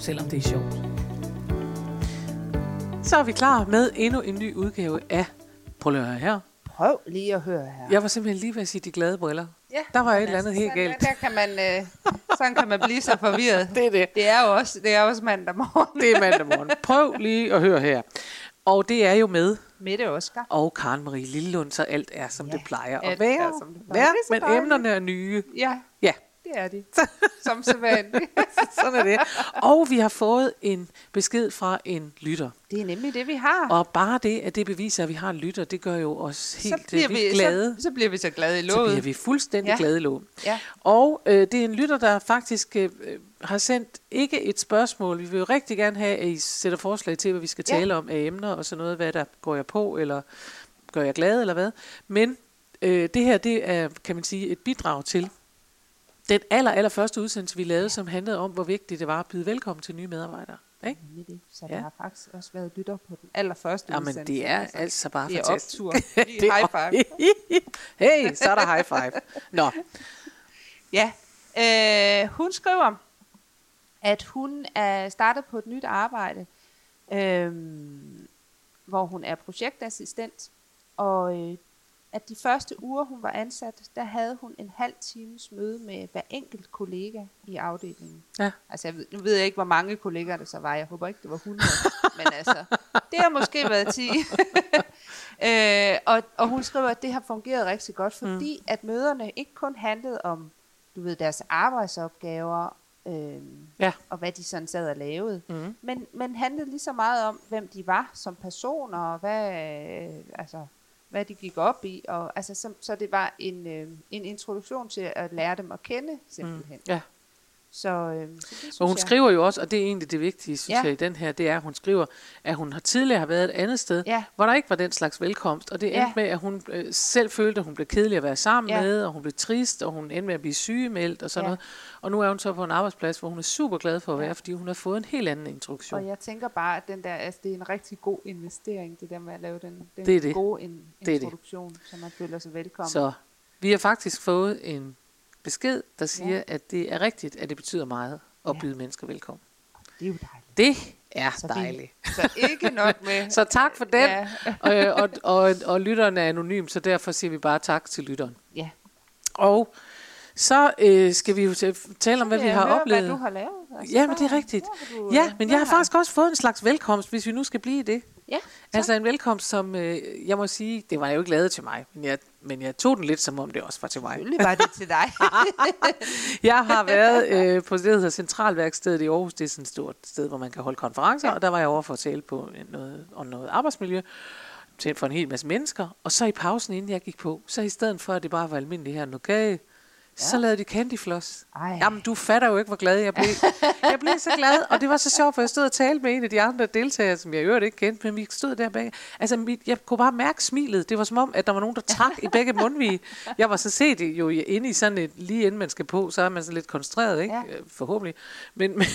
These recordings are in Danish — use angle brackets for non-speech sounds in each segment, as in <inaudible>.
selvom det er sjovt. Så er vi klar med endnu en ny udgave af Prøv lige at høre her. Prøv lige at høre her. Jeg var simpelthen lige ved at sige de glade briller. Ja, Der var et eller andet helt sådan, galt. Der kan man, øh, sådan kan man blive så forvirret. <laughs> Det er det. Det er jo også, det er også mandag morgen. Det er mandag morgen. Prøv lige at høre her. Og det er jo med Mette Oscar. og Karen Marie Lillelund, så alt er, som Ja, det plejer at være. er, som det plejer. Er så men emnerne er nye. Ja, Ja, det er de. Som sædvanligt. <laughs> sådan er det. Og vi har fået en besked fra en lytter. Det er nemlig det, vi har. Og bare det, at det beviser, at vi har en lytter, det gør jo os helt så bliver øh, vi, glade. Så, så bliver vi så glade i Så låget. bliver vi fuldstændig ja. Glade i lågen. Ja. Og øh, det er en lytter, der faktisk øh, har sendt ikke et spørgsmål. Vi vil jo rigtig gerne have, at I sætter forslag til, hvad vi skal Ja. tale om af emner og sådan noget. Hvad der går jeg på, eller gør jeg glad, eller hvad. Men øh, det her, det er, kan man sige, et bidrag til den aller, aller første udsendelse, vi lavede, som handlede om, hvor vigtigt det var at byde velkommen til nye medarbejdere. Ikke? Det. Så Ja. der har faktisk også været lytter på den allerførste Jamen, udsendelse. det er altså bare det er fantastisk. optur. <laughs> Det er high five. <laughs> hey, så er der high five. Nå, Ja, øh, hun skriver, at hun er startet på et nyt arbejde, øh, hvor hun er projektassistent, og øh, at de første uger, hun var ansat, der havde hun en halv times møde med hver enkelt kollega i afdelingen. Ja. Altså, jeg ved, nu ved jeg ikke, hvor mange kollegaer det så var. Jeg håber ikke, det var 100. men altså, det har måske været 10. <laughs> øh, og, og hun skriver, at det har fungeret rigtig godt, fordi mm. at møderne ikke kun handlede om, du ved, deres arbejdsopgaver, øh, Ja. og hvad de sådan sad og lavede, Mhm. men, men handlede lige så meget om, hvem de var som personer, og hvad, øh, altså, hvad de gik op i, og altså, så, så det var en, øh, en introduktion til at lære dem at kende, simpelthen. Mm. ja. Så, øh, så det Og hun jeg, skriver jo også, og det er egentlig det vigtige, synes Ja. jeg, i den her, det er, at hun skriver, at hun har tidligere har været et andet sted, Ja. hvor der ikke var den slags velkomst. Og det endte Ja. med, at hun øh, selv følte, at hun blev kedelig at være sammen Ja. med, og hun blev trist, og hun endte med at blive sygemeldt og sådan Ja. noget. Og nu er hun så på en arbejdsplads, hvor hun er super glad for at være, fordi hun har fået en helt anden introduktion. Og jeg tænker bare, at den der, altså, det er en rigtig god investering, det der med at lave den, den Det er det. gode in, Det er det. introduktion, så man føler sig velkommen. Så vi har faktisk fået en besked, der siger, Ja. at det er rigtigt, at det betyder meget at Ja. byde mennesker velkommen. Det er jo dejligt. Det er Så dejligt. Så ikke nok med... <laughs> Så tak for den. Ja. og, <laughs> og, og, og lytteren er anonym, så derfor siger vi bare tak til lytteren. ja. Og så øh, skal vi jo tale om, hvad vi har høre, oplevet. Hvad du har lavet. Altså, Ja, men det er rigtigt. har du, Ja, øh, men jeg har faktisk også fået en slags velkomst, hvis vi nu skal blive i det. Ja, Altså en velkomst, som øh, jeg må sige, det var jo ikke lavet til mig, men jeg, men jeg tog den lidt, som om det også var til mig. selvfølgelig var det til dig. <laughs> Jeg har været øh, på det, der hedder Centralværkstedet i Aarhus. Det er sådan et stort sted, hvor man kan holde konferencer, ja. og der var jeg over for at tale på noget, om noget arbejdsmiljø til for en hel masse mennesker. Og så i pausen, inden jeg gik på, så i stedet for, at det bare var almindeligt her, kage, ja. så lavede de candyfloss. Ej. Jamen, du fatter jo ikke, hvor glad jeg blev. Jeg blev så glad, og det var så sjovt, for jeg stod og talte med en af de andre deltagere, som jeg i øvrigt ikke kendte, men vi stod der bag. Altså, mit, jeg kunne bare mærke smilet. Det var som om, at der var nogen, der trak i begge mundvige. Jeg var så set jo inde i sådan et, lige inden man skal på, så er man så lidt koncentreret, ikke? Ja. Ja. Forhåbentlig. Men, men,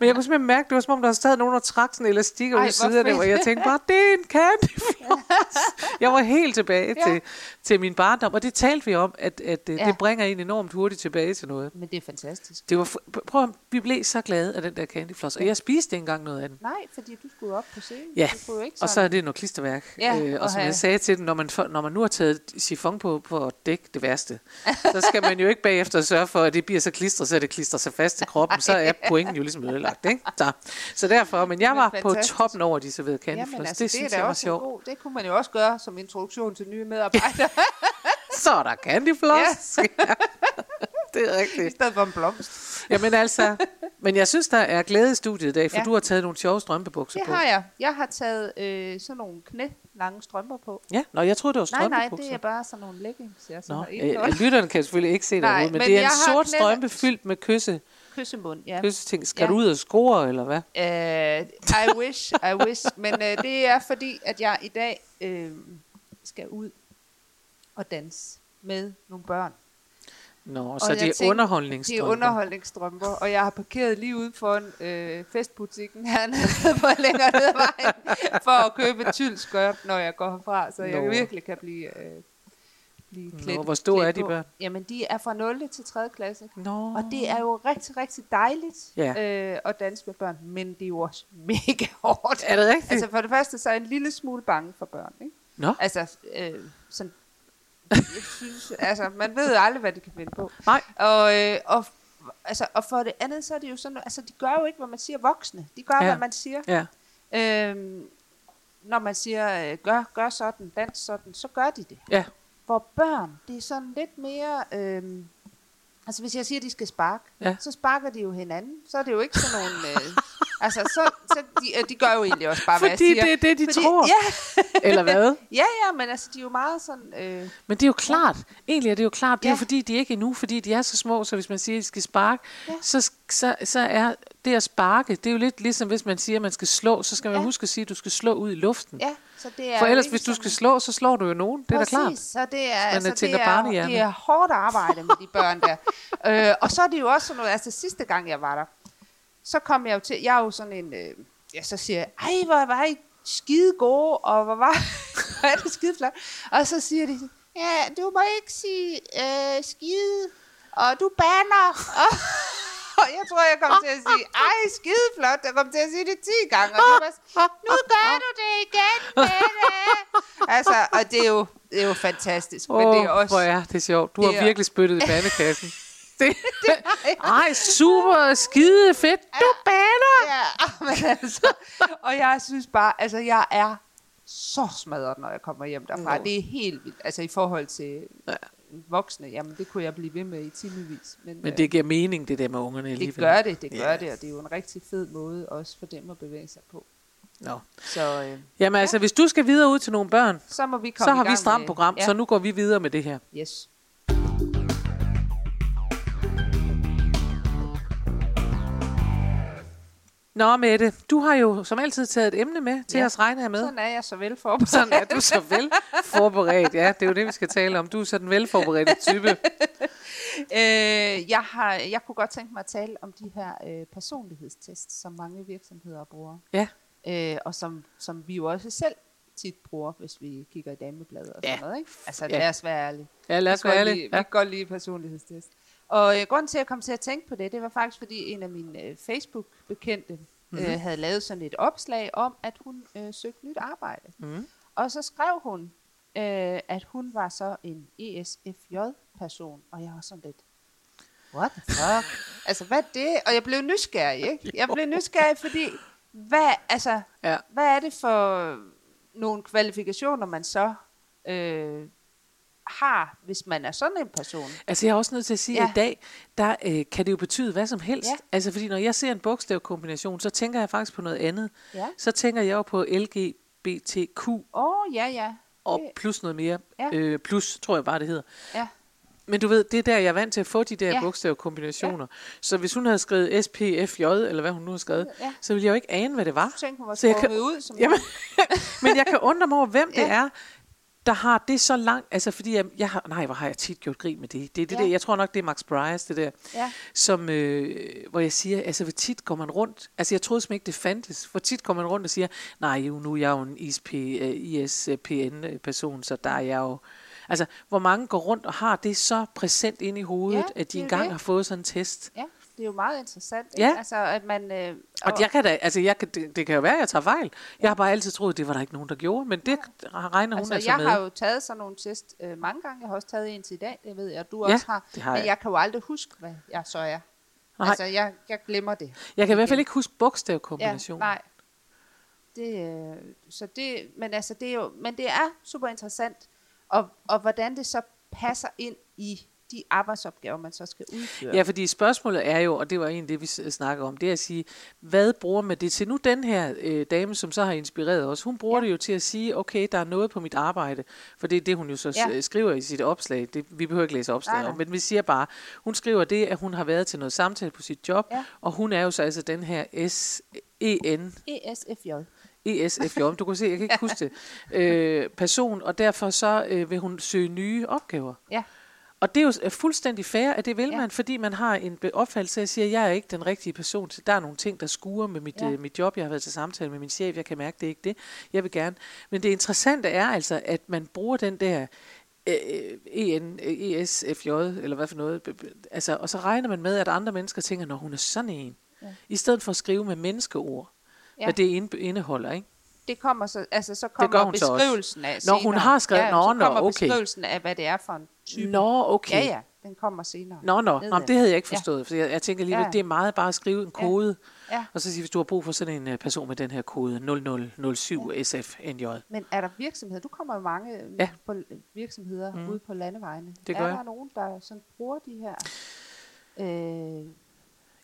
men jeg kunne simpelthen mærke, det var som om, der sad nogen, der trak sådan en elastik ud siderne, og jeg tænkte bare, det er en candyfloss. jeg var helt tilbage Ja. til, til min barndom, og det talte vi om, at, at ja. Ja. det bringer en enormt hurtigt tilbage til noget. men det er fantastisk. Det var, f- prøv, at- vi blev så glade af den der candyfloss, og jeg spiste ikke engang noget af den. Nej, fordi du skulle op på scenen. Ja, Du jo ikke og så er det noget klisterværk. Ja, øh, og og som have- jeg sagde til den, når man, når man nu har taget chiffon på for at dække det værste, så skal man jo ikke bagefter sørge for, at det bliver så klistret, så det klistrer sig fast til kroppen. Så er pointen jo ligesom ødelagt. Ikke? Så, så derfor, men jeg var på toppen over de serverede Jamen, candyfloss. altså, det, det, synes jeg var sjovt. det kunne man jo også gøre som introduktion til nye medarbejdere. <laughs> Så er der candyfloss. Ja. <laughs> det er I rigtigt. stedet for en blomst. Jamen altså, men jeg synes, der er glæde i studiet i dag, for Ja. du har taget nogle sjove strømpebukser Det på. har jeg. Jeg har taget øh, sådan nogle knæ lange strømper på. Ja, nå, jeg troede, det var Nej, nej, strømpebukser. det er bare sådan nogle leggings, jeg Nå, øh, lytterne kan selvfølgelig ikke se det Nej, men, men det er en sort knæ- strømpe fyldt med kysse, Kyssemund, ja. kysseting. Skal Ja. du ud og score, eller hvad? Uh, I wish, I wish. Men uh, det er fordi, at jeg i dag øh, skal ud og danse med nogle børn. Nå, Og så jeg det er tænkte, underholdningsstrømper. De er underholdningsstrømper, og jeg har parkeret lige ude foran øh, festbutikken hernede på <laughs> længere ned vejen, for at købe et tyldskørt, når jeg går herfra, så jeg Nå. virkelig kan blive, øh, blive klædt Nå, hvor store er de børn? Jamen, de er fra 0. til 3. klasse. Nå. Og det er jo rigtig, rigtig dejligt Ja. øh, at danse med børn, men det er jo også mega <laughs> hårdt. Er det rigtigt? Altså for det første, så er jeg en lille smule bange for børn. Ikke? Nå, Altså, øh, sådan, jeg synes, altså, man ved aldrig, hvad de kan finde på. nej. Og, øh, og, altså, og for det andet, så er det jo sådan, altså, de gør jo ikke, hvad man siger voksne. De gør, Ja. hvad man siger. Ja. Øhm, når man siger, øh, gør, gør sådan, dans sådan, så gør de det. Ja. Hvor børn, det er sådan lidt mere... Øhm, altså hvis jeg siger, at de skal sparke, Ja. så sparker de jo hinanden. Så er det jo ikke sådan nogle... Øh, <laughs> altså, så, så de, øh, de gør jo egentlig også bare, hvad jeg Fordi siger. det er det, de Fordi, tror. Ja, <laughs> Eller hvad? <laughs> ja, ja, men altså, de er jo meget sådan... Øh, Men det er jo klart. Egentlig er det jo klart. Det er jo fordi, de er ikke endnu, fordi de er så små, så hvis man siger, at de skal sparke, Ja. så, så, så er det at sparke, det er jo lidt ligesom hvis man siger, at man skal slå, så skal man Ja. huske at sige, at du skal slå ud i luften. ja, så det er For ellers, hvis du skal slå, så slår du jo nogen. Det er da klart. Præcis, så det er, man tænker det, er, det er hårdt arbejde med de børn der. <laughs> øh, og så er det jo også sådan noget, altså sidste gang jeg var der, så kom jeg jo til, jeg er jo sådan en, øh, ja, så siger jeg, ej, hvor var I skide gode, og hvor var, <laughs> hvor er det skide flot. Og så siger de, ja, du må ikke sige øh, skide, og du banner. <laughs> Og, og <laughs> jeg tror, jeg kom til at sige, ej, skide flot. Jeg kom til at sige det 10 gange. Og det var, nu gør du det igen, Mette. <laughs> Altså, og det er jo, det er jo fantastisk. Åh, men det er også... hvor er det sjovt. Du Det har er- virkelig spyttet i bandekassen. <laughs> Det, ej, super skide fedt. Du baner. Ja, men altså, og jeg synes bare, altså jeg er så smadret, når jeg kommer hjem derfra. Nå. Det er helt vildt. Altså i forhold til Ja. Ja. voksne, jamen det kunne jeg blive ved med i timevis. Men, Men øh, det giver mening, det der med ungerne alligevel. det gør det, det gør Ja. det, og det er jo en rigtig fed måde også for dem at bevæge sig på. Nå. Så, øh, Jamen altså, hvis du skal videre ud til nogle børn, så må vi komme så har vi gang stramt program, ja. så nu går vi videre med det her. Yes. Nå, Mette, du har jo som altid taget et emne med til Ja. os, regner jeg med. Sådan er jeg så velforberedt. Sådan er du så vel forberedt. Ja, det er jo det, vi skal tale om. Du er så den velforberedte type. Øh, jeg, har, jeg kunne godt tænke mig at tale om de her øh, personlighedstests, som mange virksomheder bruger. Ja. Øh, og som, som vi jo også selv tit bruger, hvis vi kigger i damebladet og Ja. sådan noget. Ikke? Altså lad os være ærlige. Ja, lad os være ærlige. Vi Ja. godt lide personlighedstest. Og øh, grunden til, at jeg kom til at tænke på det, det var faktisk, fordi en af mine øh, Facebook-bekendte Mhm. øh, havde lavet sådan et opslag om, at hun øh, søgte nyt arbejde. Mm. Og så skrev hun, øh, at hun var så en ESFJ-person, og jeg var sådan lidt, what the fuck? <laughs> altså, hvad er det? Og jeg blev nysgerrig, ikke? Jeg blev nysgerrig, fordi, hvad, altså, Ja. hvad er det for nogle kvalifikationer, man så øh, har, hvis man er sådan en person? Altså, jeg er også nødt til at sige, ja. Ja. at i dag, der øh, kan det jo betyde hvad som helst. Ja. Altså, fordi når jeg ser en bogstavkombination, så tænker jeg faktisk på noget andet. Ja. Så tænker jeg jo på LGBTQ Åh, oh, ja, ja. og plus noget mere. Ja. Øh, plus, tror jeg bare, det hedder. Ja, Men du ved, det er der, jeg er vant til at få de der ja. Ja. bogstavkombinationer. Så hvis hun havde skrevet SPFJ, eller hvad hun nu har skrevet, Ja. så ville jeg jo ikke ane, hvad det var. du tænker mig Så jeg kan- ud som Jamen, <laughs> men jeg kan undre mig over, hvem ja. det Ja. er, der har det så langt. Altså, fordi jeg, jeg har, nej, hvor har jeg tit gjort grin med det. Det er det Ja. der, jeg tror nok, det er Max Bryce, det der. Ja. Som, øh, hvor jeg siger, altså, hvor tit går man rundt. Altså, jeg troede simpelthen ikke, det fandtes. Hvor tit går man rundt og siger, nej, jo, nu er jeg jo en ISP, uh, ISPN-person, så der er jeg jo... Altså, hvor mange går rundt og har det så præsent ind i hovedet, Ja, at de engang det. har fået sådan en test. Ja, det er jo meget interessant. Ja. Ikke? Altså, at man... Øh, Og jeg kan da, altså jeg kan, det, det kan jo være, at jeg tager fejl. Jeg har bare altid troet, det var der ikke nogen, der gjorde, men det regner hun altså, altså, jeg med. har jo taget sådan nogle test øh, mange gange. Jeg har også taget en til i dag, det ved jeg, du Ja, også har. det har men jeg. jeg kan jo aldrig huske, hvad jeg så er. Nej. Altså, jeg, jeg glemmer det. Jeg kan i hvert fald ikke huske Ja, bogstavkombinationen. nej. Det, øh, så det, men altså, det er jo, men det er super interessant, og, og hvordan det så passer ind i de arbejdsopgaver, man så skal udføre. Ja, fordi spørgsmålet er jo, og det var egentlig det, vi s- snakker om, det er at sige, hvad bruger man det til? Nu den her øh, dame, som så har inspireret os, hun bruger ja. Det jo til at sige, okay, der er noget på mit arbejde, for det er det, hun jo så Ja. ja. skriver i sit opslag. Det, vi behøver ikke læse opslaget om, men vi siger bare, hun skriver det, at hun har været til noget samtale på sit job, Ja. og hun er jo så altså den her E S-E-N, ESFJ. ESFJ, du kan se, jeg kan ikke huske det, <laughs> øh, person, og derfor så øh, vil hun søge nye opgaver. Ja. Og det er jo fuldstændig fair, at det vil Ja. man, fordi man har en opfattelse af at sige, at jeg er ikke den rigtige person til. Der er nogle ting, der skuer med mit, Ja. øh, mit job. Jeg har været til samtale med min chef. Jeg kan mærke, det er ikke det. Jeg vil gerne. Men det interessante er altså, at man bruger den der øh, EN, ESFJ, eller hvad for noget. Altså, og så regner man med, at andre mennesker tænker, når hun er sådan en. Ja. I stedet for at skrive med menneskeord, Ja. hvad det inde- indeholder. Ikke? Det kommer så, altså så kommer hun så også. beskrivelsen af Nå, hun senere. har skrevet- ja, nå, så nå, kommer okay. beskrivelsen af, hvad det er for en type. Nå, okay. Ja, ja, den kommer senere. Nå, nå, nå, det havde jeg ikke Ja. forstået, for jeg, jeg tænker alligevel, Ja. ja. det er meget bare at skrive en kode, Ja. og så sige, hvis du har brug for sådan en uh, person med den her kode, 0007 SFNJ. Men er der virksomheder? Du kommer jo mange ja. Ja. på virksomheder mm. ude på landevejene. Det er gør der jeg. nogen, der sådan bruger de her øh,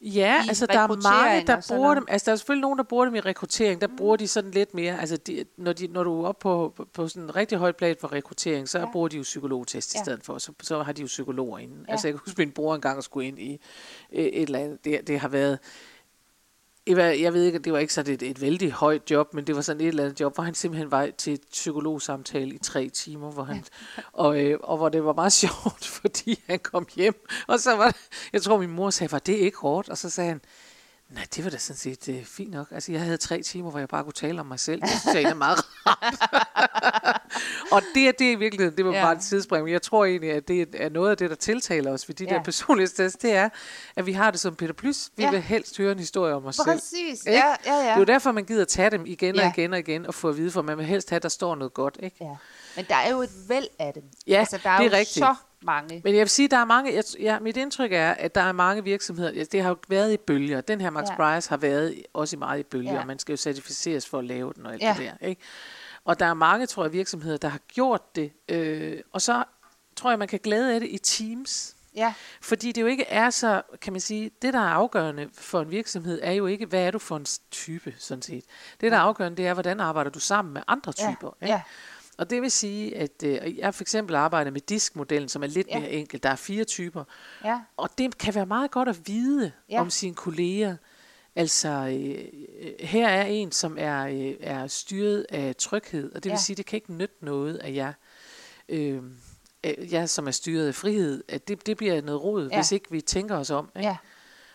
Ja, I altså der er mange, der bruger dem. Altså der er selvfølgelig nogen, der bruger dem i rekruttering. Der mm. bruger de sådan lidt mere. Altså de, når, de, når du er oppe på, på, på sådan en rigtig højt plan for rekruttering, så Ja. bruger de jo psykologtest i Ja. stedet for. Så, så har de jo psykologer inden. Ja. Altså jeg kan huske, min bror engang skulle ind i et eller andet. Det, det har været... Jeg ved ikke, det var ikke sådan et, et vældig højt job, men det var sådan et eller andet job, hvor han simpelthen var til et psykologsamtale i tre timer, hvor han, og, øh, og hvor det var meget <laughs> sjovt, fordi han kom hjem, og så var det, jeg tror min mor sagde, var det ikke hårdt? Og så sagde han, nej, det var da sådan set øh, fint nok. Altså jeg havde tre timer, hvor jeg bare kunne tale om mig selv. Det synes jeg er meget <laughs> rart. Og det er det i virkeligheden, det var Ja. bare et sidespring, men jeg tror egentlig, at det er noget af det, der tiltaler os ved de Ja. der personlighedstest, det er, at vi har det som Peter Plys. Vi Ja. vil helst høre en historie om os selv. Præcis, ja, ja, ja. Det er jo derfor, man gider tage dem igen og Ja. igen og igen og få at vide, for man vil helst have, at der står noget godt. Ikke? ja. Men der er jo et væld af dem. Ja, altså, der er, det er jo rigtigt. så mange. Men jeg vil sige, der er mange, jeg, ja, mit indtryk er, at der er mange virksomheder, ja, det har jo været i bølger. Den her Max Ja. Price har været også i meget i bølger, Ja. og man skal jo certificeres for at lave den og alt ja. det der. Ikke? Og der er mange, tror jeg, virksomheder, der har gjort det. Øh, og så tror jeg, man kan glæde af det i teams. Ja, Fordi det jo ikke er så, kan man sige, det der er afgørende for en virksomhed, er jo ikke, hvad er du for en type, sådan set. Det der er afgørende, det er, hvordan arbejder du sammen med andre ja, typer. ikke? ja, Og det vil sige, at øh, jeg for eksempel arbejder med diskmodellen, som er lidt Ja. mere enkel. Der er fire typer. ja, Og det kan være meget godt at vide Ja. ja. om sine kolleger. Altså, øh, her er en, som er, øh, er styret af tryghed, og det vil Ja. sige, det kan ikke nytte noget, at jeg, øh, jeg som er styret af frihed, at det, det bliver noget rod, Ja. hvis ikke vi tænker os om. Ikke? ja,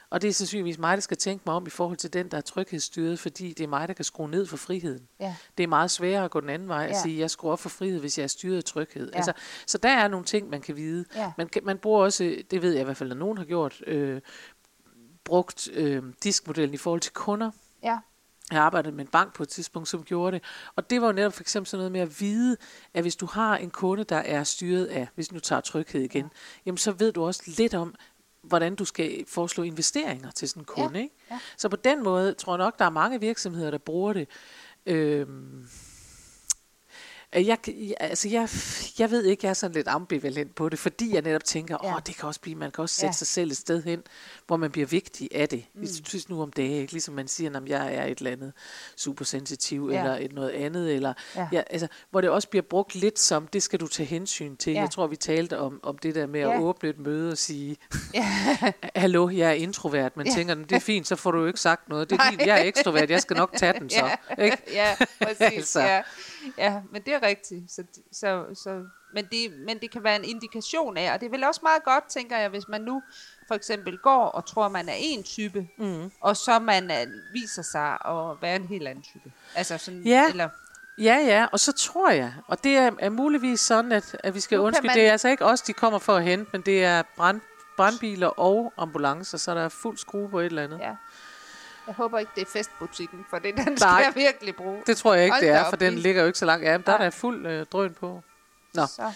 Og det er sandsynligvis mig, der skal tænke mig om i forhold til den, der er tryghedsstyret, fordi det er mig, der kan skrue ned for friheden. ja, Det er meget sværere at gå den anden vej og Ja. sige, at jeg skruer op for frihed, hvis jeg er styret af tryghed. Ja. Altså, så der er nogle ting, man kan vide. Ja. Man, kan, man bruger også, det ved jeg i hvert fald, at nogen har gjort, øh, brugt øh, diskmodellen i forhold til kunder. ja, Jeg arbejdede med en bank på et tidspunkt, som gjorde det. Og det var jo netop for eksempel sådan noget med at vide, at hvis du har en kunde, der er styret af, hvis du tager tryghed igen, ja. jamen så ved du også lidt om, hvordan du skal foreslå investeringer til sådan en kunde. Ja, Ikke? ja. Så på den måde tror jeg nok, der er mange virksomheder, der bruger det. Øhm, Øh, Jeg, jeg, altså jeg, jeg ved ikke, jeg er sådan lidt ambivalent på det, fordi jeg netop tænker, åh, Ja. det kan også blive, man kan også sætte Ja. sig selv et sted hen, hvor man bliver vigtig af det. Mm. Jeg synes nu om dage, ikke? ligesom man siger, at jeg er et eller andet supersensitiv, Ja. eller et noget andet, eller Ja. ja. Altså, hvor det også bliver brugt lidt som, det skal du tage hensyn til. Ja. Jeg tror, vi talte om, om det der med Ja. at åbne et møde og sige, ja, <laughs> hallo, jeg er introvert, men Ja. tænker, det er fint, så får du jo ikke sagt noget. Det er <laughs> fint, jeg er ekstrovert, jeg skal nok tage den så. <laughs> ja, Ikke? ja, præcis, Altså. ja. Ja, men det er rigtigt. Så, så, så, men, det, men det kan være en indikation af, og det er vel også meget godt, tænker jeg, hvis man nu for eksempel går og tror, man er en type, Mm. og så man uh, viser sig at være en helt anden type. Altså sådan, Ja. eller, Ja, ja, og så tror jeg, og det er, er muligvis sådan, at, at vi skal Nu undskylde, man- det er altså ikke os, de kommer for at hente, men det er brand, brandbiler og ambulancer, så der er fuld skrue på et eller andet. Ja. Jeg håber ikke, det er festbutikken, for det den skal Nej. jeg virkelig bruge. Det tror jeg ikke, Hold det er, for den ligger jo ikke så langt. Ja, men der er der fuld øh, drøn på. Nå. Så,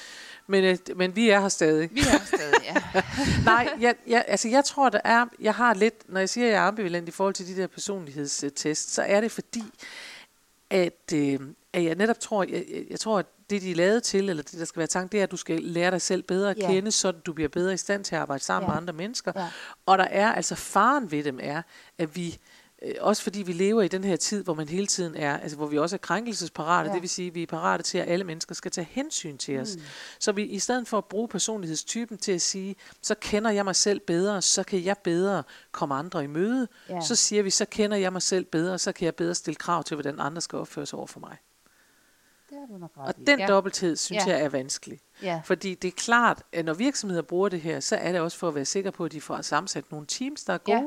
Men, øh, men vi er her stadig. vi er stadig, ja. <laughs> Nej, jeg, jeg, altså jeg tror, der er, jeg har lidt, når jeg siger, at jeg er ambivalent i forhold til de der personlighedstest, så er det fordi, at, øh, at jeg netop tror, jeg, jeg- jeg tror, at det de er lavet til, eller det der skal være tanken, det er, at du skal lære dig selv bedre at Ja. kende, så du bliver bedre i stand til at arbejde sammen Ja. med andre mennesker. Ja. Og der er altså faren ved dem er, at vi også fordi vi lever i den her tid, hvor man hele tiden er, altså hvor vi også er krænkelsesparate, Ja. det vil sige, at vi er parate til, at alle mennesker skal tage hensyn til os. Mm. Så vi i stedet for at bruge personlighedstypen til at sige, så kender jeg mig selv bedre, så kan jeg bedre komme andre i møde, Ja. så siger vi, så kender jeg mig selv bedre, så kan jeg bedre stille krav til, hvordan andre skal opføre sig over for mig. Det har du nok ret Og i. den ja. dobbelthed, synes Ja. jeg er vanskelig. Ja. Fordi det er klart, at når virksomheder bruger det her, så er det også for at være sikker på, at de får sammensat nogle teams, der er gode. Ja.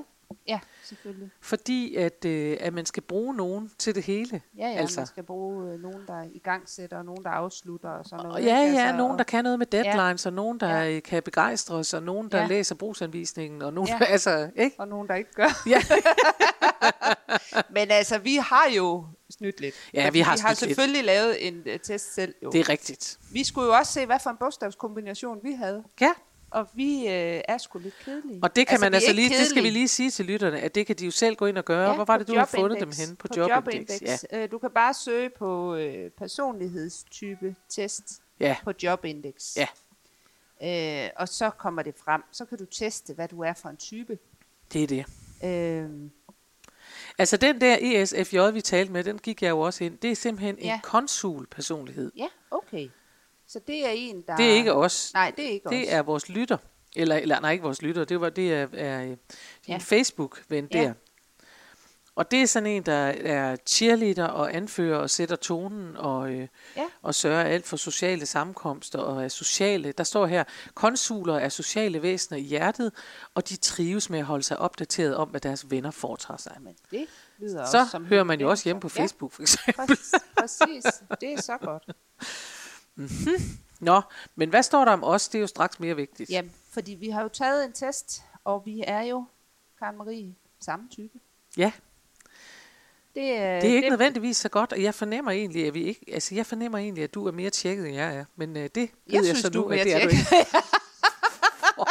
Ja, selvfølgelig. Fordi at, øh, at man skal bruge nogen til det hele. Ja, ja, altså. Man skal bruge øh, nogen, der i gang sætter, og nogen, der afslutter og sådan Og noget. ja, ikke? ja, Altså, nogen, og- der kan noget med deadlines, og nogen, der Ja. ja. kan begejstre os, og nogen, der Ja. ja. læser brugsanvisningen, og nogen, Ja. ja. <laughs> altså, ikke? Og nogen, der ikke gør. Ja. <laughs> Men altså, vi har jo snydt lidt. Ja, vi har vi har snydt lidt. selvfølgelig lavet en uh, test selv. Jo. Det er rigtigt. Vi skulle jo også se, hvad for en bogstavskombination vi havde. Ja, Og vi øh, er sgu lidt kedelige. og det kan altså, man altså lige, det skal vi kedelige. lige sige til lytterne, at det kan de jo selv gå ind og gøre. Ja, Hvor var det, du har fundet dem henne? På, på Jobindex. Jobindex. Ja. Øh, Du kan bare søge på øh, personlighedstype test ja, på Jobindex. Ja. Øh, og så kommer det frem. Så kan du teste, hvad du er for en type. det er det. Øh, Altså den der ESFJ, vi talte med, den gik jeg jo også ind. Det er simpelthen Ja. en konsul-personlighed. ja, okay. Så det er en, der... Det er ikke os. Nej, det er ikke os. Det er vores lytter. Eller, eller nej, ikke vores lytter. Det, var, det er, er din Ja. ja. Facebook-ven Ja. der. Og det er sådan en, der er cheerleader og anfører og sætter tonen og, øh, Ja. og sørger alt for sociale sammenkomster og er sociale. Der står her, konsuler er sociale væsener i hjertet, og de trives med at holde sig opdateret om, hvad deres venner foretager sig. Men det lyder Så også som... hører man jo også hjemme på Ja, Facebook, for eksempel. præcis, præcis. Det er så godt. <laughs> Nå, men hvad står der om os? Det er jo straks mere vigtigt. Jamen, fordi vi har jo taget en test, og vi er jo, Karen Marie, samme type. Ja. Det, er- Det er ikke nødvendigvis så godt, og jeg fornemmer egentlig, at vi ikke, altså jeg fornemmer egentlig, at du er mere tjekket, end jeg er. Men øh, det ved Jeg jeg, så du nu, er mere at det er du ikke. <laughs>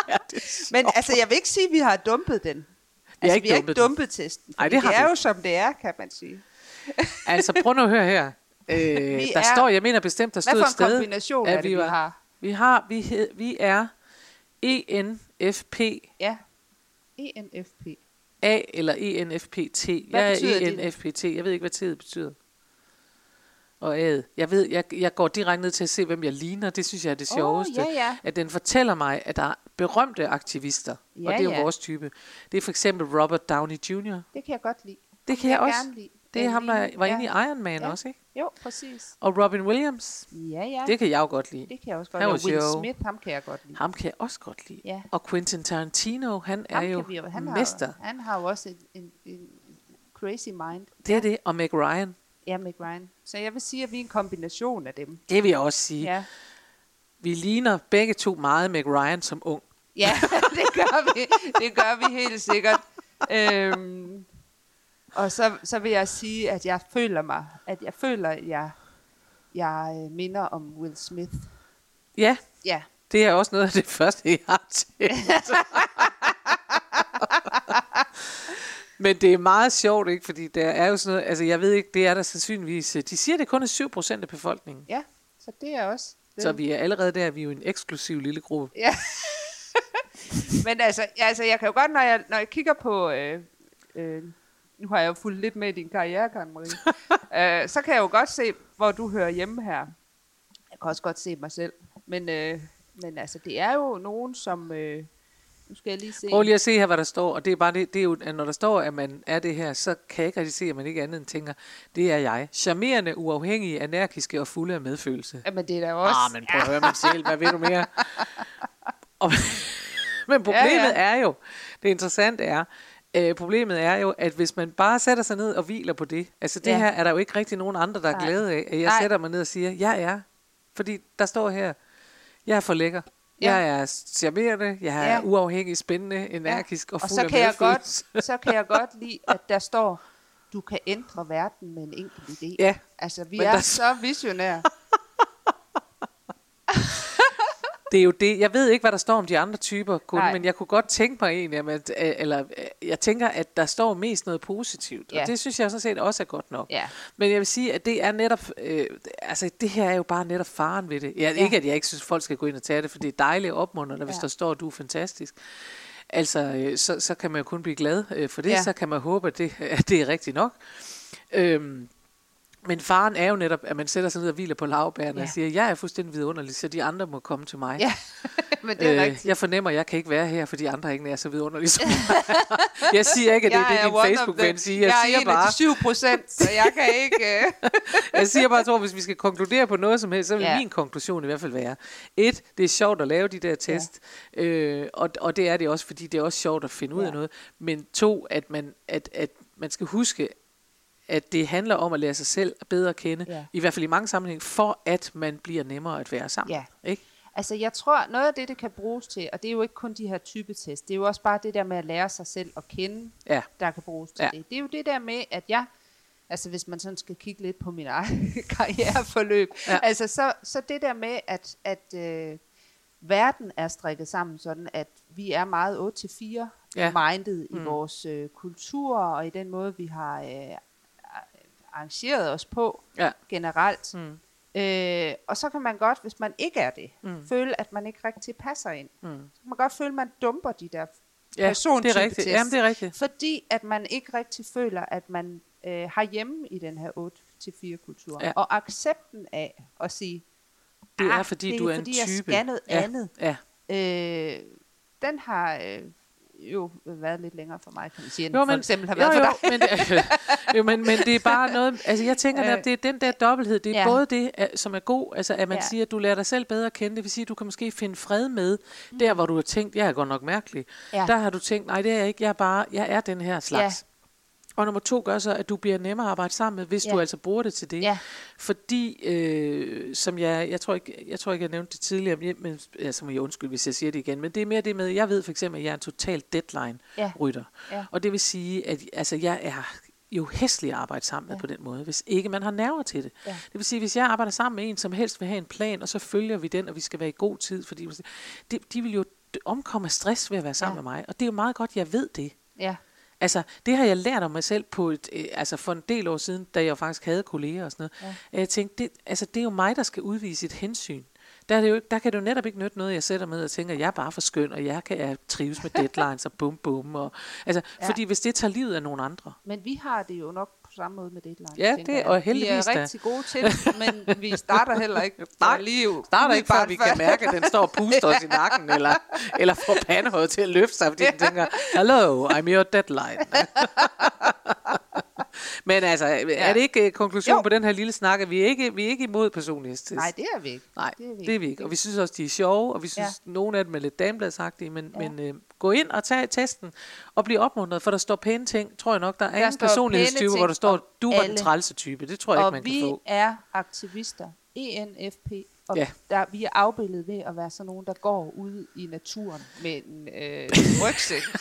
Er det Men altså, jeg vil ikke sige, at vi har dumpet den. Altså, ikke vi har ikke dumpet den. testen. Ej, fordi det det er vi. jo, som det er, kan man sige. altså prøv nu at høre her. Øh, Vi der er- står, jeg mener bestemt, der Hvad stod for et en sted, kombination at er det, vi vi var- har? vi har, vi, hed, vi er E ENFP Ja. E ENFP. A eller E ENFPT. Hvad Jeg er det? ENFPT. Jeg ved ikke, hvad T'et betyder. Og A'et. Jeg ved, jeg, jeg går direkte ned til at se, hvem jeg ligner. Det synes jeg er det sjoveste. Åh, ja, ja. At den fortæller mig, at der er berømte aktivister. Ja, og det er jo ja. vores type. Det er for eksempel Robert Downey Jr. Det kan jeg godt lide. Det kan jeg også. Gerne lide. Det er ham, der var ja. inde i Iron Man Ja. også, ikke? Jo, præcis. Og Robin Williams. Ja, ja. Det kan jeg jo godt lide. det kan jeg også godt Han lide. var Will sjov. Smith, ham kan jeg godt lide. Ham kan jeg også godt lide. Ja. Og Quentin Tarantino, han er Ham jo kan vi jo, han mester. Har, han har jo også en, en, en crazy mind. Det er det. Og Meg Ryan. Ja, Meg Ryan. Så jeg vil sige, at vi er en kombination af dem. Det vil jeg også sige. Ja, Vi ligner begge to meget Meg Ryan som ung. ja <laughs> det gør vi. Det gør vi helt sikkert. <laughs> Øhm, og så, så vil jeg sige, at jeg føler mig, at jeg føler, at jeg, jeg øh, minder om Will Smith. Ja, Ja, det er også noget af det første, jeg har tænkt. <laughs> Men det er meget sjovt, ikke? Fordi der er jo sådan noget, altså jeg ved ikke, det er der sandsynligvis, de siger, det kun er 7% af befolkningen. ja. Så det er også. Det. Så vi er allerede der, vi er jo en eksklusiv lille gruppe. Ja. <laughs> Men altså, altså, jeg kan jo godt, når jeg, når jeg kigger på... Øh, øh, nu har jeg jo fulgt lidt med i din karriere, Karen Marie. <laughs> øh, så kan jeg jo godt se, hvor du hører hjemme her. Jeg kan også godt se mig selv. Men, øh, men altså, det er jo nogen, som... Øh, nu skal jeg lige se. Prøv lige at se her, hvad der står, og det er bare det, det er jo, at når der står, at man er det her, så kan jeg ikke rigtig se, at man ikke andet end tænker, det er jeg. Charmerende, uafhængige, energiske og fulde af medfølelse. Jamen, det er da også... Ah, men prøv at høre mig <laughs> selv, hvad ved du mere? Og, <laughs> men problemet ja. ja. er jo, det interessante er, øh, problemet er jo, at hvis man bare sætter sig ned og hviler på det, altså det Ja. ja. her er der jo ikke rigtig nogen andre, der er Nej. glade af, at jeg Nej. sætter mig ned og siger, jeg er. Fordi der står her, jeg er for lækker. Ja. Jeg er charmerende, jeg er Ja. ja. uafhængig, spændende, energisk og og fuld så af kan, jeg medfølelse. godt, så kan jeg godt lide, at der står, du kan ændre verden med en enkelt idé. Ja, Altså, vi Men er der- så visionære. <laughs> det er jo det. Jeg ved ikke, hvad der står om de andre typer, kun, Nej. men jeg kunne godt tænke mig egentlig, at, eller øh, jeg tænker, at der står mest noget positivt, Ja. og det synes jeg sådan set også er godt nok. Ja. Men jeg vil sige, at det er netop, øh, altså det her er jo bare netop faren ved det. Jeg, Ja. Ikke at jeg ikke synes, folk skal gå ind og tage det, for det er dejligt opmuntrende, hvis Ja. der står, at du er fantastisk. Altså, øh, så, så kan man jo kun blive glad øh, for det, Ja. så kan man håbe, at det, at det er rigtigt nok. Øhm, men faren er jo netop, at man sætter sig ned og hviler på lavbærene ja. Og siger, jeg er fuldstændig vidunderlig, så de andre må komme til mig. Ja, <laughs> men det er øh, rigtigt. jeg fornemmer, at jeg kan ikke være her, fordi andre ikke er så vidunderlige som <laughs> jeg. jeg siger ikke, at det er det, din Facebook-ven siger. Jeg, Jeg siger er en bare, af de 7 procent, så jeg kan ikke... øh, <laughs> jeg siger bare, at hvis vi skal konkludere på noget som helst, så vil. Ja. min konklusion i hvert fald være, et, det er sjovt at lave de der test, ja. øh, og, og det er det også, fordi det er også sjovt at finde ud Ja. af noget, men to, at man, at, at man skal huske, at det handler om at lære sig selv bedre at kende, Ja. i hvert fald i mange sammenhæng, for at man bliver nemmere at være sammen. Ja. Ikke? Altså, jeg tror, noget af det, det kan bruges til, og det er jo ikke kun de her typetest, det er jo også bare det der med at lære sig selv at kende, Ja. der kan bruges til Ja. det. Det er jo det der med, at jeg, altså hvis man sådan skal kigge lidt på min egen <laughs> karriereforløb, Ja. altså så, så det der med, at, at øh, verden er strikket sammen sådan, at vi er meget 8-4 Ja. minded Mm. i vores øh, kultur, og i den måde, vi har øh, arrangeret os på Ja. generelt. Mm. Øh, og så kan man godt, hvis man ikke er det, Mm. føle, at man ikke rigtig passer ind. Mm. Så kan man godt føle, at man dumper de der Ja, det er rigtigt. Jamen, det er rigtigt. Fordi at man ikke rigtig føler, at man øh, har hjemme i den her 8-4 kultur. Ja. Og accepten af at sige, Det er, "Ah, fordi det er du er en fordi, type." jeg skal noget Ja. andet. Ja. Øh, den har øh, jo været lidt længere for mig, kan man sige, end Jo, for men- eksempel har jo, været jo, for dig. Men, jo, men, men det er bare noget, altså jeg tænker netop, Øh, det er den der dobbelthed, det er ja. ja. både det, som er god, altså at man ja. Ja. siger, at du lærer dig selv bedre at kende, det vil sige, at du kan måske finde fred med, mm. der hvor du har tænkt, jeg er godt nok mærkelig, ja. Ja. der har du tænkt, nej det er jeg ikke, jeg er bare, jeg er den her slags. Og nummer to gør så, at du bliver nemmere at arbejde sammen med, hvis ja. Ja. du altså bruger det til det. Ja. Fordi, øh, som jeg, jeg tror ikke, jeg tror ikke, jeg nævnte det tidligere, men, men altså må jeg undskylde, hvis jeg siger det igen, men det er mere det med, jeg ved for eksempel, at jeg er en total deadline-rytter. Ja. Og det vil sige, at altså, jeg er jo hæslig at arbejde sammen med Ja. på den måde, hvis ikke man har nerver til det. Ja. Det vil sige, hvis jeg arbejder sammen med en, som helst vil have en plan, og så følger vi den, og vi skal være i god tid, fordi det, de vil jo omkomme stress ved at være sammen Ja. med mig. Og det er jo meget godt, jeg ved det. Ja. Altså, det har jeg lært om mig selv på et, øh, altså for en del år siden, da jeg faktisk havde kolleger og sådan noget. Ja. Jeg tænkte, det, altså, det er jo mig, der skal udvise et hensyn. Der, er det jo, der kan det jo netop ikke nytte noget, jeg sætter med og tænker, jeg er bare for skøn, og jeg kan jeg trives med <laughs> deadlines og bum bum. Og, altså, ja. Fordi hvis det tager livet af nogle andre. Men vi har det jo nok samme måde med deadline. Ja, det- jeg. og heldigvis Vi da. er rigtig gode til det, men vi starter heller ikke <laughs> Nej, lige starter ikke før vi kan mærke, at den står og puster os i <laughs> nakken, eller, eller får pandehåret til at løfte sig, fordi den tænker, hello, I'm your deadline. <laughs> Men altså, er det ikke øh, konklusion på den her lille snak, at vi er ikke, vi er ikke imod personlighedstest? Nej, det er vi ikke. Nej, det er vi det er vi ikke. Og vi synes også, de er sjove, og vi synes, ja. Ja. nogle af dem er lidt damebladsagtige, men, ja. Ja. men øh, gå ind og tag testen, og bliv opmuntret, for der står pæne ting. Tror jeg nok, der er Der står personlighedstype, hvor der står, du var den trælse type. Det tror jeg og ikke, man vi kan få. er aktivister, ENFP, og Ja. ja. der, vi er afbildet ved at være sådan nogen, der går ud i naturen med en øh, rygsæk <laughs>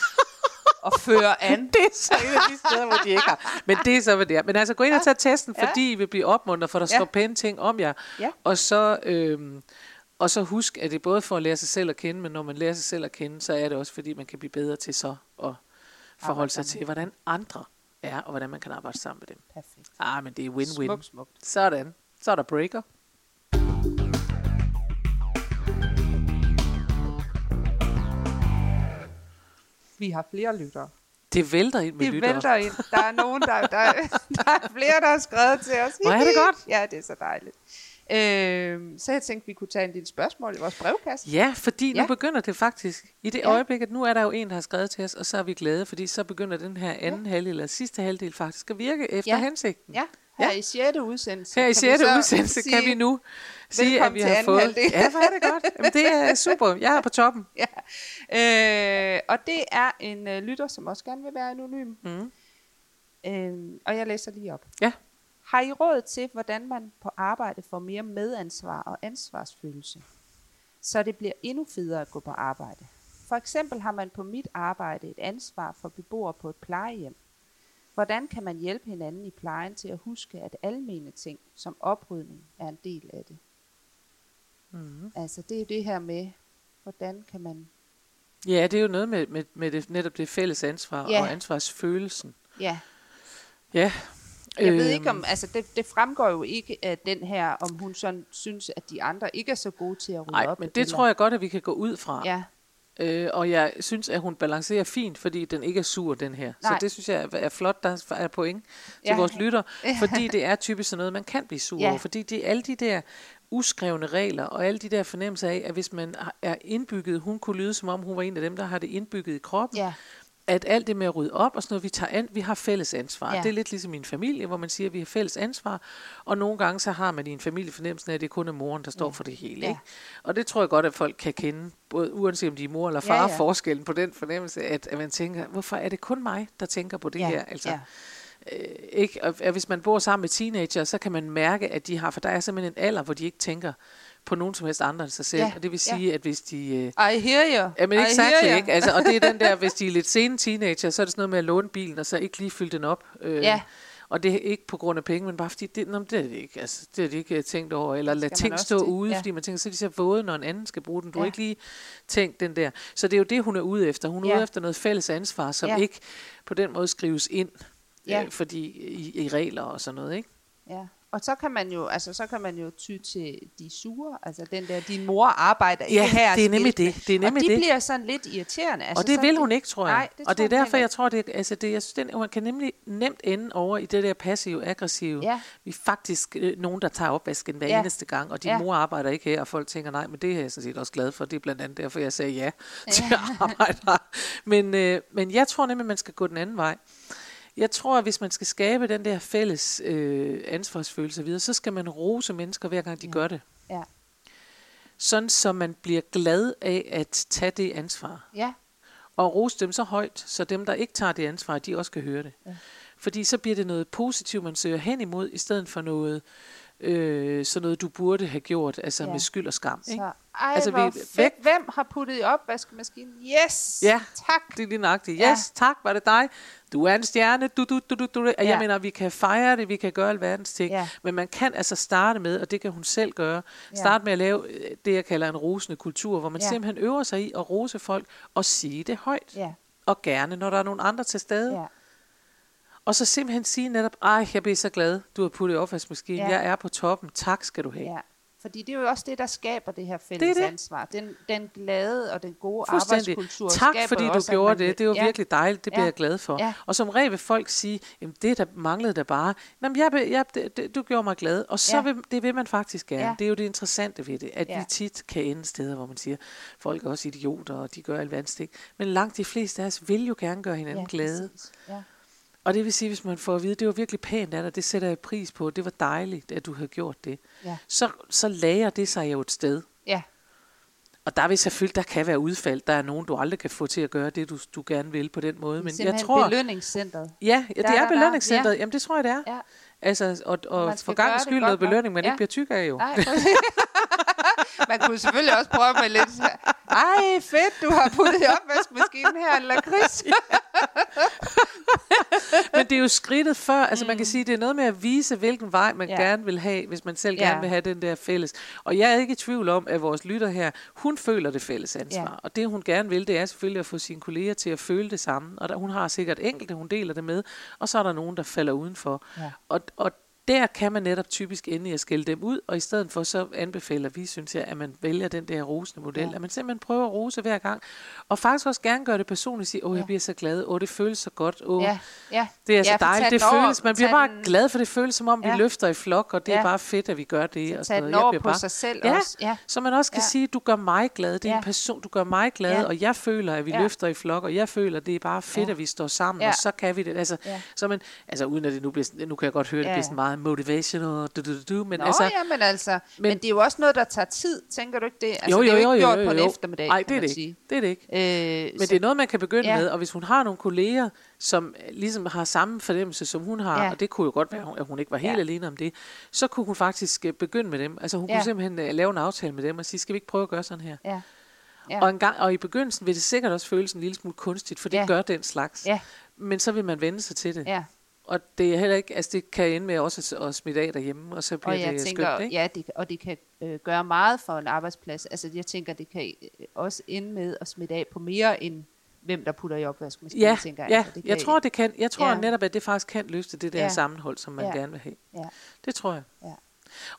og fører <laughs> an. Det er så et af de steder, hvor de ikke har. Men det er så, hvad det er. Men altså, gå ind og tag testen, Ja. fordi I vil blive opmuntret, for der Ja. står pæne ting om jer. Ja. Og så... Øhm, og så husk, at det er både for at lære sig selv at kende, men når man lærer sig selv at kende, så er det også, fordi man kan blive bedre til så at forholde sig til, hvordan andre er, og hvordan man kan arbejde sammen med dem. Perfekt. Ah, men det er win-win. Smukt, smukt. Sådan. Så er der breaker. Vi har flere lyttere. Det vælter ind med Det lyttere. vælter ind. Der er nogen, der, der, <laughs> der er flere, der har skrevet til os. Hvor er det godt. Ja, det er så dejligt. Øhm, så jeg tænkte, vi kunne tage en lille spørgsmål i vores brevkasse. Ja, fordi nu Ja. begynder det faktisk. I det Ja. øjeblik, at nu er der jo en, der har skrevet til os, og så er vi glade, fordi så begynder den her anden ja. halvdel, eller sidste halvdel faktisk at virke efter Ja. hensigten. Ja, her Ja. i 6. udsendelse. Her i kan vi 6. så udsendelse kan vi nu sige, at vi har fået... halvdel. Ja, hvor er det godt. Jamen, det er super. Jeg er på toppen. <laughs> Ja. Øh, og det er en øh, lytter, som også gerne vil være anonym. Mm. Øh, og jeg læser lige op. Ja. Har I råd til, hvordan man på arbejde får mere medansvar og ansvarsfølelse? Så det bliver endnu federe at gå på arbejde. For eksempel har man på mit arbejde et ansvar for beboere på et plejehjem. Hvordan kan man hjælpe hinanden i plejen til at huske, at almene ting som oprydning er en del af det? Mm. Altså det er det her med, hvordan kan man... Ja, det er jo noget med, med, med det, netop det fælles ansvar ja. og ansvarsfølelsen. Ja. Ja. Jeg øhm. ved ikke om, altså det, det fremgår jo ikke af den her, om hun sådan synes, at de andre ikke er så gode til at rydde Nej, op. men det eller? tror jeg godt, at vi kan gå ud fra. Ja. Øh, og jeg synes, at hun balancerer fint, fordi den ikke er sur, den her. Nej. Så det synes jeg er flot, der er point til ja. vores lytter. <laughs> Fordi det er typisk sådan noget, man kan blive sur ja. over. Fordi det er alle de der uskrevne regler, og alle de der fornemmelser af, at hvis man er indbygget, hun kunne lyde som om, hun var en af dem, der har det indbygget i kroppen, ja at alt det med at rydde op og sådan noget, vi, tager an, vi har fælles ansvar. Ja. Det er lidt ligesom i en familie, hvor man siger, at vi har fælles ansvar, og nogle gange så har man i en familie fornemmelsen af, at det kun er moren, der står ja. for det hele. Ja. Ikke? Og det tror jeg godt, at folk kan kende, både uanset om de er mor eller far, ja, ja. forskellen på den fornemmelse, at, at man tænker, hvorfor er det kun mig, der tænker på det ja. her? Altså, ja. Øh, ikke? Og, og hvis man bor sammen med teenager, så kan man mærke, at de har, for der er simpelthen en alder, hvor de ikke tænker, på nogen som helst andre end sig selv. Ja. Og det vil sige, ja. at hvis de... Uh, I hear you. Jamen ikke sagt ikke? Altså, og det er den der, hvis de er lidt <laughs> sene teenager, så er det sådan noget med at låne bilen, og så ikke lige fylde den op. Øh, ja. Og det er ikke på grund af penge, men bare fordi, det, nå, det er det ikke. Altså, det er det ikke tænkt over. Eller lad ting stå det? ude, ja. fordi man tænker, så er de så våde, når en anden skal bruge den. Du ja. har ikke lige tænkt den der. Så det er jo det, hun er ude efter. Hun er ja. ude efter noget fælles ansvar, som ja. ikke på den måde skrives ind ja. øh, fordi, i, i regler og sådan noget. Ikke? Ja. Og så kan man jo, altså så kan man jo ty til de sure, altså den der, din mor arbejder ikke ja, her. det er nemlig det. det, er nemlig og de det. bliver sådan lidt irriterende. Altså, og det vil hun ikke, tror jeg. Nej, det og det er derfor, jeg tror, det, altså det, jeg synes, den, man kan nemlig nemt ende over i det der passive-aggressive. Ja. Vi er faktisk øh, nogen, der tager opvasken hver ja. eneste gang, og din ja. mor arbejder ikke her, og folk tænker, nej, men det er jeg sådan set også glad for. Det er blandt andet derfor, jeg sagde ja, ja. <laughs> til at arbejde her. Men, øh, men jeg tror nemlig, man skal gå den anden vej. Jeg tror, at hvis man skal skabe den der fælles øh, ansvarsfølelse videre, så skal man rose mennesker, hver gang de ja. gør det. Ja. Sådan, så man bliver glad af at tage det ansvar. Ja. Og rose dem så højt, så dem, der ikke tager det ansvar, de også kan høre det. Ja. Fordi så bliver det noget positivt, man søger hen imod, i stedet for noget, øh, sådan noget, du burde have gjort, altså ja. med skyld og skam. Ikke? Så, ej, altså, vi, fedt. Hvem har puttet i opvaskemaskinen? Yes! Ja, tak. det er lige nøjagtigt. Yes, ja. tak, var det dig. Du er en stjerne. Du, du, du, du, du. Ja. Jeg mener, vi kan fejre det, vi kan gøre alverdens ting. Ja. Men man kan altså starte med, og det kan hun selv gøre, ja. starte med at lave øh, det, jeg kalder en rosende kultur, hvor man ja. simpelthen øver sig i at rose folk og sige det højt. Ja. Og gerne, når der er nogle andre til stede. Ja. Og så simpelthen sige netop, ej, jeg bliver så glad, du har puttet i opvaskemaskinen, ja. jeg er på toppen, tak skal du have. Ja. Fordi det er jo også det, der skaber det her fælles det det. ansvar. Den, den glade og den gode arbejdskultur Tak, fordi du også, gjorde det. Det var ja. virkelig dejligt. Det ja. bliver jeg glad for. Ja. Og som regel vil folk sige, jamen det der manglede der bare. Jamen, jeg, jeg, det, du gjorde mig glad. Og så ja. vil, det vil man faktisk gerne. Ja. Det er jo det interessante ved det, at ja. vi tit kan ende steder, hvor man siger, folk er også idioter, og de gør alverdens ting. Men langt de fleste af os vil jo gerne gøre hinanden ja, glade. Ja. Og det vil sige, hvis man får at vide, det var virkelig pænt af dig, det sætter jeg pris på, det var dejligt, at du havde gjort det. Ja. Så, så lager det sig jo et sted. Ja. Og der vil selvfølgelig, der kan være udfald. Der er nogen, du aldrig kan få til at gøre det, du, du gerne vil på den måde. Men jeg tror, belønningscentret. Ja, ja det der, er belønningscentret. Ja. Jamen det tror jeg, det er. Ja. Altså, og, og for gang skyld noget belønning, man ja. ikke bliver tyk af jo. Nej, <laughs> man kunne selvfølgelig også prøve med lidt ej fedt, du har puttet i opvaskemaskinen her, en lakrids. <laughs> Men det er jo skridtet før, altså mm. man kan mm. sige, det er noget med at vise, hvilken vej man ja. gerne vil have, hvis man selv ja. gerne vil have den der fælles. Og jeg er ikke i tvivl om, at vores lytter her, hun føler det fælles ansvar. Ja. Og det hun gerne vil, det er selvfølgelig at få sine kolleger til at føle det samme. Og der, hun har sikkert enkelte, hun deler det med, og så er der nogen, der falder udenfor. Ja. Og, og der kan man netop typisk ende i at skælde dem ud, og i stedet for så anbefaler vi, synes jeg, at man vælger den der rosende model, ja. at man simpelthen prøver at rose hver gang, og faktisk også gerne gøre det personligt, sige, åh, jeg ja. bliver så glad, åh, det føles så godt, åh, ja. Ja. det er ja, så dejligt, det føles, man bliver bare glad, for det føles som om, ja. vi løfter i flok, og det ja. er bare fedt, at vi gør det. Så og sådan noget. Jeg bliver på bare, sig selv ja, også. Ja. Så man også kan ja. sige, du gør mig glad, det er ja. en person, du gør mig glad, ja. og jeg føler, at vi ja. løfter i flok, og jeg føler, det er bare fedt, ja. at vi står sammen, ja. og så kan vi det. Altså, ja. så man, altså uden at det nu bliver, nu kan jeg godt høre, det bliver sådan meget motivational, og du, du, du, men Nå, altså... ja, men altså, men, men det er jo også noget, der tager tid, tænker du ikke det? Altså, jo, jo, det er jo ikke jo, jo, jo, jo. på en eftermiddag, Nej, det er det ikke. Det er det ikke. Øh, men så, det er noget, man kan begynde ja. med, og hvis hun har nogle kolleger, som ligesom har samme fornemmelse, som hun har, ja. og det kunne jo godt være, at hun ikke var helt ja. alene om det, så kunne hun faktisk øh, begynde med dem. Altså hun ja. kunne simpelthen uh, lave en aftale med dem og sige, skal vi ikke prøve at gøre sådan her? Ja. Ja. Og, en gang, og i begyndelsen vil det sikkert også føles en lille smule kunstigt, for det ja. gør den slags. Ja. Men så vil man vende sig til det. Ja Og det er heller ikke, altså det kan ende med også at, at smitte af derhjemme, og så bliver Og jeg det tænker, skønt, ikke? ja, det, og det kan øh, gøre meget for en arbejdsplads. Altså jeg tænker, det kan øh, også ende med at smitte af på mere end hvem der putter i opvaskemaskinen, Ja, tænker jeg. ja Altså, det jeg kan- tror, det kan. Jeg tror Ja. netop, at det faktisk kan løfte det der Ja. sammenhold, som man Ja. gerne vil have. Ja. Det tror jeg. Ja.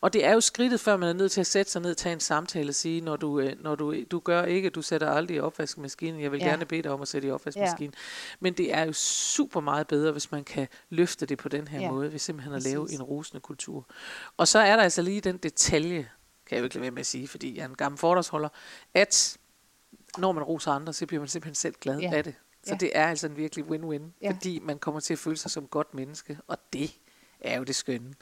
Og det er jo skridtet, før man er nødt til at sætte sig ned og tage en samtale og sige, når du, øh, når du, du gør ikke, du sætter aldrig i opvaskemaskinen. Jeg vil Ja. gerne bede dig om at sætte i opvaskemaskinen. Men det er jo super meget bedre, hvis man kan løfte det på den her Ja. måde, ved simpelthen at lave Præcis. en rosende kultur. Og så er der altså lige den detalje, kan jeg jo ikke lade være med at sige, fordi jeg er en gammel fordragsholder, at når man roser andre, så bliver man simpelthen selv glad Ja. af det. Så Ja. det er altså en virkelig win-win, Ja. fordi man kommer til at føle sig som et godt menneske, og det er jo det skønne.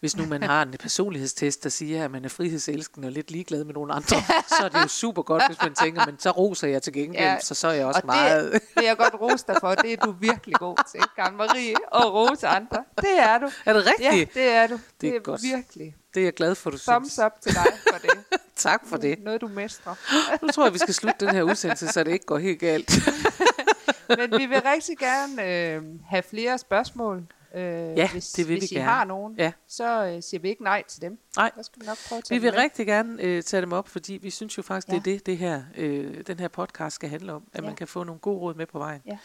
Hvis nu man har en personlighedstest, der siger, at man er frihedselskende og lidt ligeglad med nogle andre, så er det jo super godt, hvis man tænker, men så roser jeg til gengæld, Ja. så så er jeg også og meget... det vil jeg godt rose dig for. Det er du virkelig god til, Karen Marie, og rose andre. Det er du. er det Ja, rigtigt? det er du. Det, Det er er godt. virkelig. Det er jeg glad for, du Thumbs synes. up til dig for det. <laughs> Tak for det. Noget, du mestrer. Nu tror jeg, vi skal slutte den her udsendelse, så det ikke går helt galt. <laughs> Men vi vil rigtig gerne øh, have flere spørgsmål. Øh, Ja, hvis, det vil hvis vi I gerne. har nogen, Ja. så øh, siger vi ikke nej til dem. Nej. Så skal vi nok prøve at tage Vi vil med. rigtig gerne øh, tage dem op, fordi vi synes jo faktisk, det er Ja. det, det her, øh, den her podcast skal handle om. At Ja. man kan få nogle gode råd med på vejen, Ja.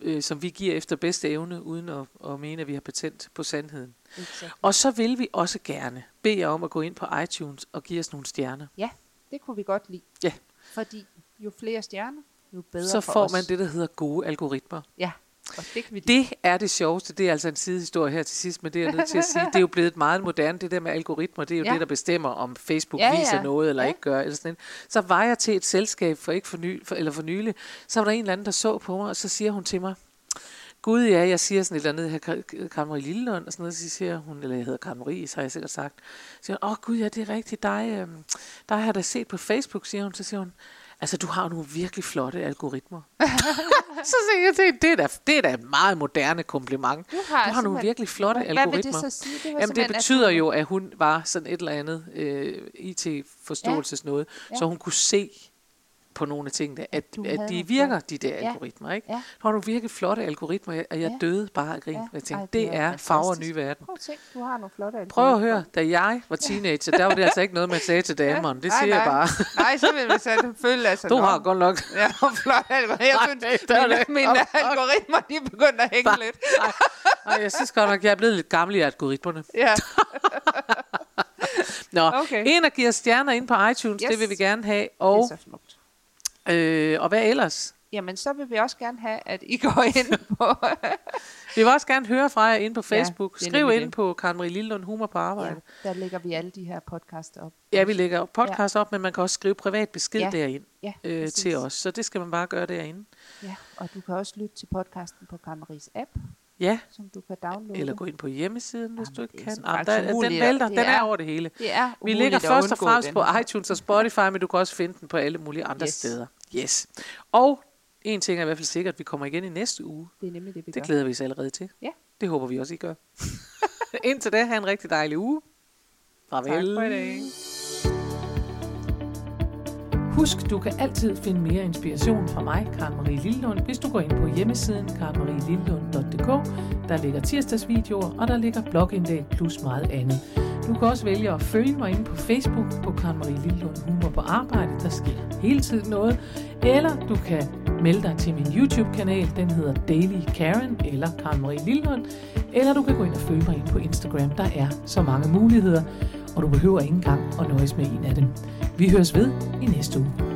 øh, som vi giver efter bedste evne, uden at, at mene, at vi har patent på sandheden. Exakt. Og så vil vi også gerne bede jer om at gå ind på iTunes og give os nogle stjerner. Ja, det kunne vi godt lide. Ja. Fordi jo flere stjerner, jo bedre Så får os. man det, der hedder gode algoritmer. Ja, og det kan vi lide. Det er det sjoveste. Det er altså en sidehistorie her til sidst, men det er jeg nødt til at sige. Det er jo blevet meget moderne, det der med algoritmer. Det er jo Ja. det, der bestemmer, om Facebook Ja, ja. viser noget eller Ja. ikke gør. Eller sådan noget. Så var jeg til et selskab for ikke for, ny, for, eller for nylig. Så var der en eller anden, der så på mig, og så siger hun til mig, Gud ja, jeg siger sådan et eller andet her, Marie Lillelund, og sådan noget, så siger hun, eller jeg hedder Karen Marie, så har jeg sikkert sagt, så siger hun, åh gud ja, det er rigtigt, dig, øhm, dig har jeg da set på Facebook, siger hun, så siger hun, altså du har nogle virkelig flotte algoritmer. <laughs> så siger jeg til, det er da, det er da et meget moderne kompliment. Du har, Du har nogle virkelig flotte hvad, algoritmer. Hvad vil det så sige? Det, Jamen det at betyder du- jo, at hun var sådan et eller andet øh, IT-forståelses noget, Ja. så hun kunne se på nogle af tingene, at, du at de virker, de der Ja. algoritmer. Ikke? Ja. Var nogle virkelig flotte algoritmer, og jeg Ja. døde bare af grin. Ja. Jeg tænkte, Ej, det det er er farver og nye verden. Prøv at tænke, du har nogle flotte Prøv at algoritmer. høre, da jeg var teenager, der var det altså ikke noget, man sagde til damerne. Det Nej, siger jeg nej. bare. Nej, så vil vi så føle, altså, Du nå, har godt nok. Ja, flot algoritmer. Jeg Nej, synes, det- det er mine, det. mine algoritmer, de er begyndt at hænge lidt. Nej, nej, jeg synes godt nok, jeg er blevet lidt gammel i algoritmerne. Ja, <laughs> Nå, Okay. en, der giver stjerner ind på iTunes, Yes. det vil vi gerne have. det Og, er så smukt. Øh, og hvad ellers? Jamen, så vil vi også gerne have, at I går <laughs> ind på... Vi vil også gerne høre fra jer ind på Facebook. er Skriv ind det. på Karen Marie Lillund Humor på arbejde. ja, der lægger vi alle de her podcaster op. Ja, vi lægger podcast op, men man kan også skrive privat besked Ja. derind Ja, øh, præcis. til os. Så det skal man bare gøre derinde. Ja, og du kan også lytte til podcasten på Kammeris app, Ja, som du kan downloade. eller gå ind på hjemmesiden, hvis Jamen, du ikke det kan. Jamen, der, den vælter, Det den er er- over det hele. Det er Vi ligger at først og fremmest den på iTunes og Spotify, men du kan også finde den på alle mulige andre Yes. steder. Yes. Og en ting er i hvert fald sikkert, vi kommer igen i næste uge. Det er nemlig det, vi Det gør. glæder vi os allerede til. Ja. Det håber vi også, I gør. <laughs> Indtil da, have en rigtig dejlig uge. Farvel. Tak for i dag. Husk, du kan altid finde mere inspiration fra mig, Karen Marie Lillund, hvis du går ind på hjemmesiden karenmarielillund.dk. Der ligger tirsdagsvideoer, og der ligger blogindlæg plus meget andet. Du kan også vælge at følge mig inde på Facebook på Karen Marie Lillund Humor på Arbejde. Der sker hele tiden noget. Eller du kan melde dig til min YouTube-kanal. Den hedder Daily Karen eller Karen Marie Lillund. Eller du kan gå ind og følge mig ind på Instagram. Der er så mange muligheder, og du behøver ikke engang at nøjes med en af dem. Vi høres ved i næste uge.